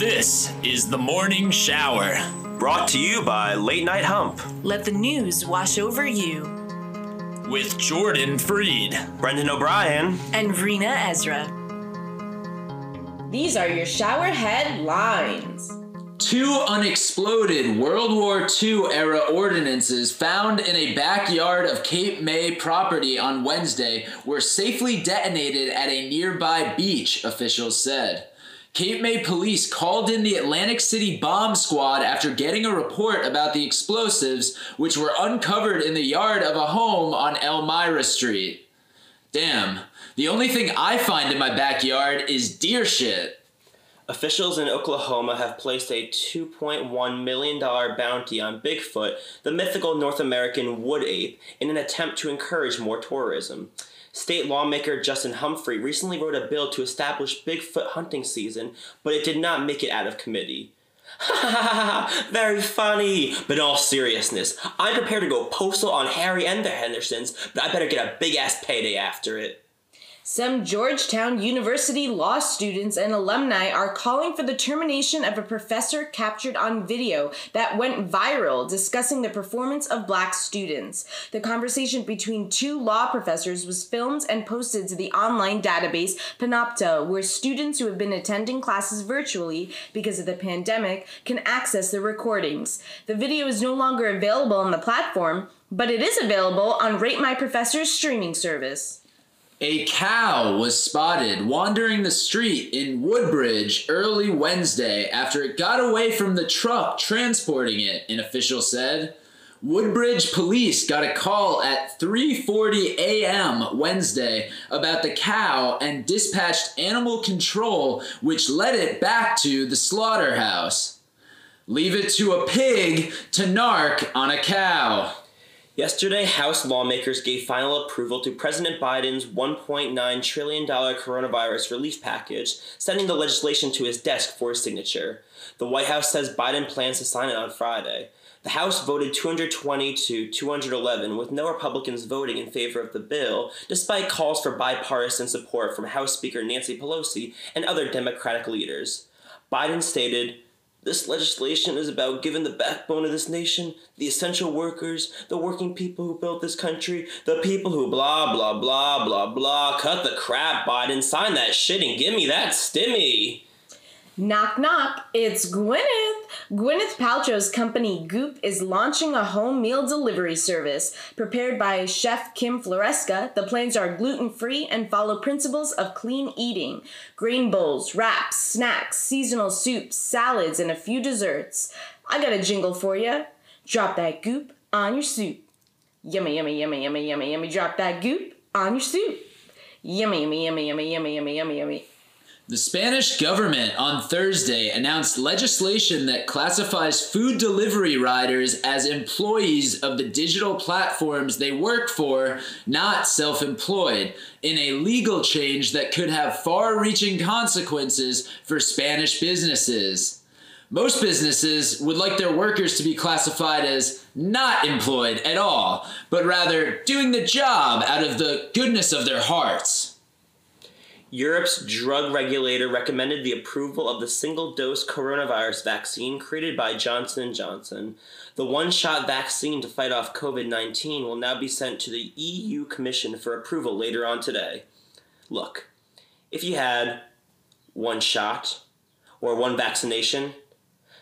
This is the morning shower. Brought to you by Late Night Hump. Let the news wash over you. With Jordan Fried, Brendan O'Brien, and Reena Ezra. These are your shower headlines. Two unexploded World War II era ordinances found in a backyard of Cape May property on Wednesday were safely detonated at a nearby beach, officials said. Cape May police called in the Atlantic City bomb squad after getting a report about the explosives, which were uncovered in the yard of a home on Elmira Street. Damn, the only thing I find in my backyard is deer shit. Officials in Oklahoma have placed a $2.1 million bounty on Bigfoot, the mythical North American wood ape, in an attempt to encourage more tourism. State lawmaker Justin Humphrey recently wrote a bill to establish Bigfoot hunting season, but it did not make it out of committee. Very funny. But in all seriousness, I'm prepared to go postal on Harry and the Hendersons, but I better get a big ass payday after it. Some Georgetown University law students and alumni are calling for the termination of a professor captured on video that went viral discussing the performance of black students. The conversation between two law professors was filmed and posted to the online database Panopto, where students who have been attending classes virtually because of the pandemic can access the recordings. The video is no longer available on the platform, but it is available on Rate My Professor's streaming service. A cow was spotted wandering the street in Woodbridge early Wednesday after it got away from the truck transporting it, an official said. Woodbridge police got a call at 3:40 a.m. Wednesday about the cow and dispatched animal control which led it back to the slaughterhouse. Leave it to a pig to narc on a cow. Yesterday, House lawmakers gave final approval to President Biden's $1.9 trillion coronavirus relief package, sending the legislation to his desk for his signature. The White House says Biden plans to sign it on Friday. The House voted 220 to 211, with no Republicans voting in favor of the bill, despite calls for bipartisan support from House Speaker Nancy Pelosi and other Democratic leaders. Biden stated, this legislation is about giving the backbone of this nation, the essential workers, the working people who built this country, the people who blah, blah, blah, blah, blah. Cut the crap, Biden. Sign that shit and give me that stimmy. Knock knock, it's Gwyneth. Gwyneth Paltrow's company Goop is launching a home meal delivery service. Prepared by chef Kim Floresca, the plans are gluten free and follow principles of clean eating grain bowls, wraps, snacks, seasonal soups, salads, and a few desserts. I got a jingle for you. Drop that goop on your soup. Yummy, yummy, yummy, yummy, yummy, yummy. Drop that goop on your soup. Yummy, yummy, yummy, yummy, yummy, yummy, yummy, yummy. The Spanish government on Thursday announced legislation that classifies food delivery riders as employees of the digital platforms they work for, not self employed, in a legal change that could have far reaching consequences for Spanish businesses. Most businesses would like their workers to be classified as not employed at all, but rather doing the job out of the goodness of their hearts. Europe's drug regulator recommended the approval of the single-dose coronavirus vaccine created by Johnson & Johnson. The one-shot vaccine to fight off COVID-19 will now be sent to the EU Commission for approval later on today. Look, if you had one shot or one vaccination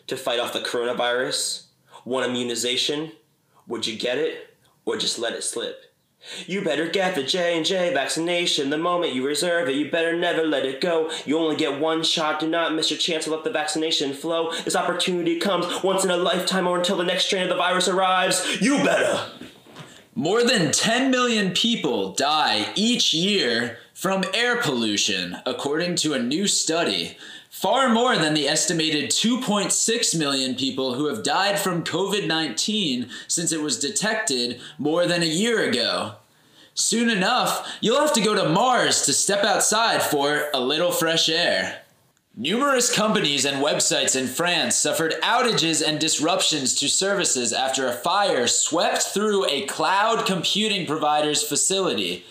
to fight off the coronavirus, one immunization, would you get it or just let it slip? You better get the J&J vaccination the moment you reserve it. You better never let it go. You only get one shot. Do not miss your chance to let the vaccination flow. This opportunity comes once in a lifetime or until the next strain of the virus arrives. You better. More than 10 million people die each year from air pollution, according to a new study. Far more than the estimated 2.6 million people who have died from COVID 19 since it was detected more than a year ago. Soon enough, you'll have to go to Mars to step outside for a little fresh air. Numerous companies and websites in France suffered outages and disruptions to services after a fire swept through a cloud computing provider's facility.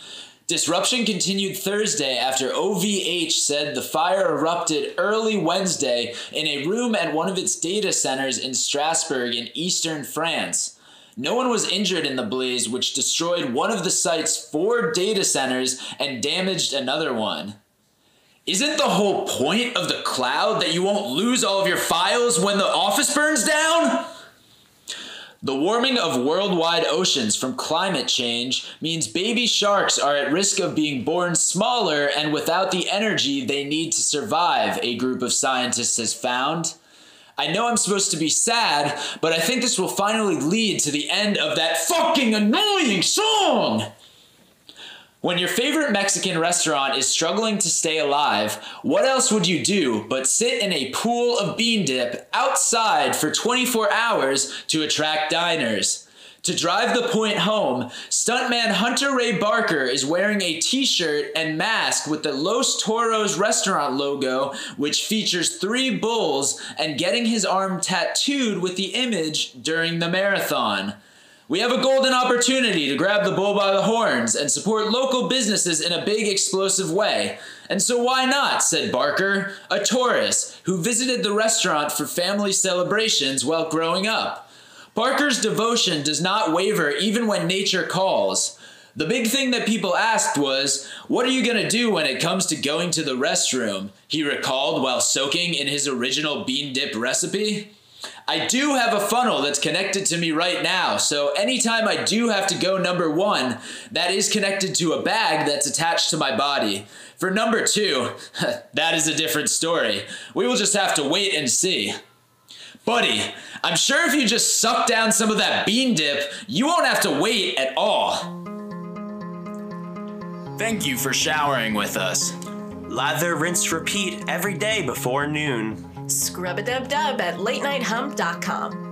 Disruption continued Thursday after OVH said the fire erupted early Wednesday in a room at one of its data centers in Strasbourg in eastern France. No one was injured in the blaze, which destroyed one of the site's four data centers and damaged another one. Isn't the whole point of the cloud that you won't lose all of your files when the office burns down? The warming of worldwide oceans from climate change means baby sharks are at risk of being born smaller and without the energy they need to survive, a group of scientists has found. I know I'm supposed to be sad, but I think this will finally lead to the end of that fucking annoying song! When your favorite Mexican restaurant is struggling to stay alive, what else would you do but sit in a pool of bean dip outside for 24 hours to attract diners? To drive the point home, stuntman Hunter Ray Barker is wearing a t shirt and mask with the Los Toros restaurant logo, which features three bulls, and getting his arm tattooed with the image during the marathon. We have a golden opportunity to grab the bull by the horns and support local businesses in a big explosive way. And so why not, said Barker, a tourist who visited the restaurant for family celebrations while growing up. Barker's devotion does not waver even when nature calls. The big thing that people asked was, What are you going to do when it comes to going to the restroom? He recalled while soaking in his original bean dip recipe. I do have a funnel that's connected to me right now, so anytime I do have to go number one, that is connected to a bag that's attached to my body. For number two, that is a different story. We will just have to wait and see. Buddy, I'm sure if you just suck down some of that bean dip, you won't have to wait at all. Thank you for showering with us. Lather, rinse, repeat every day before noon. Scrub a dub dub at latenighthump.com.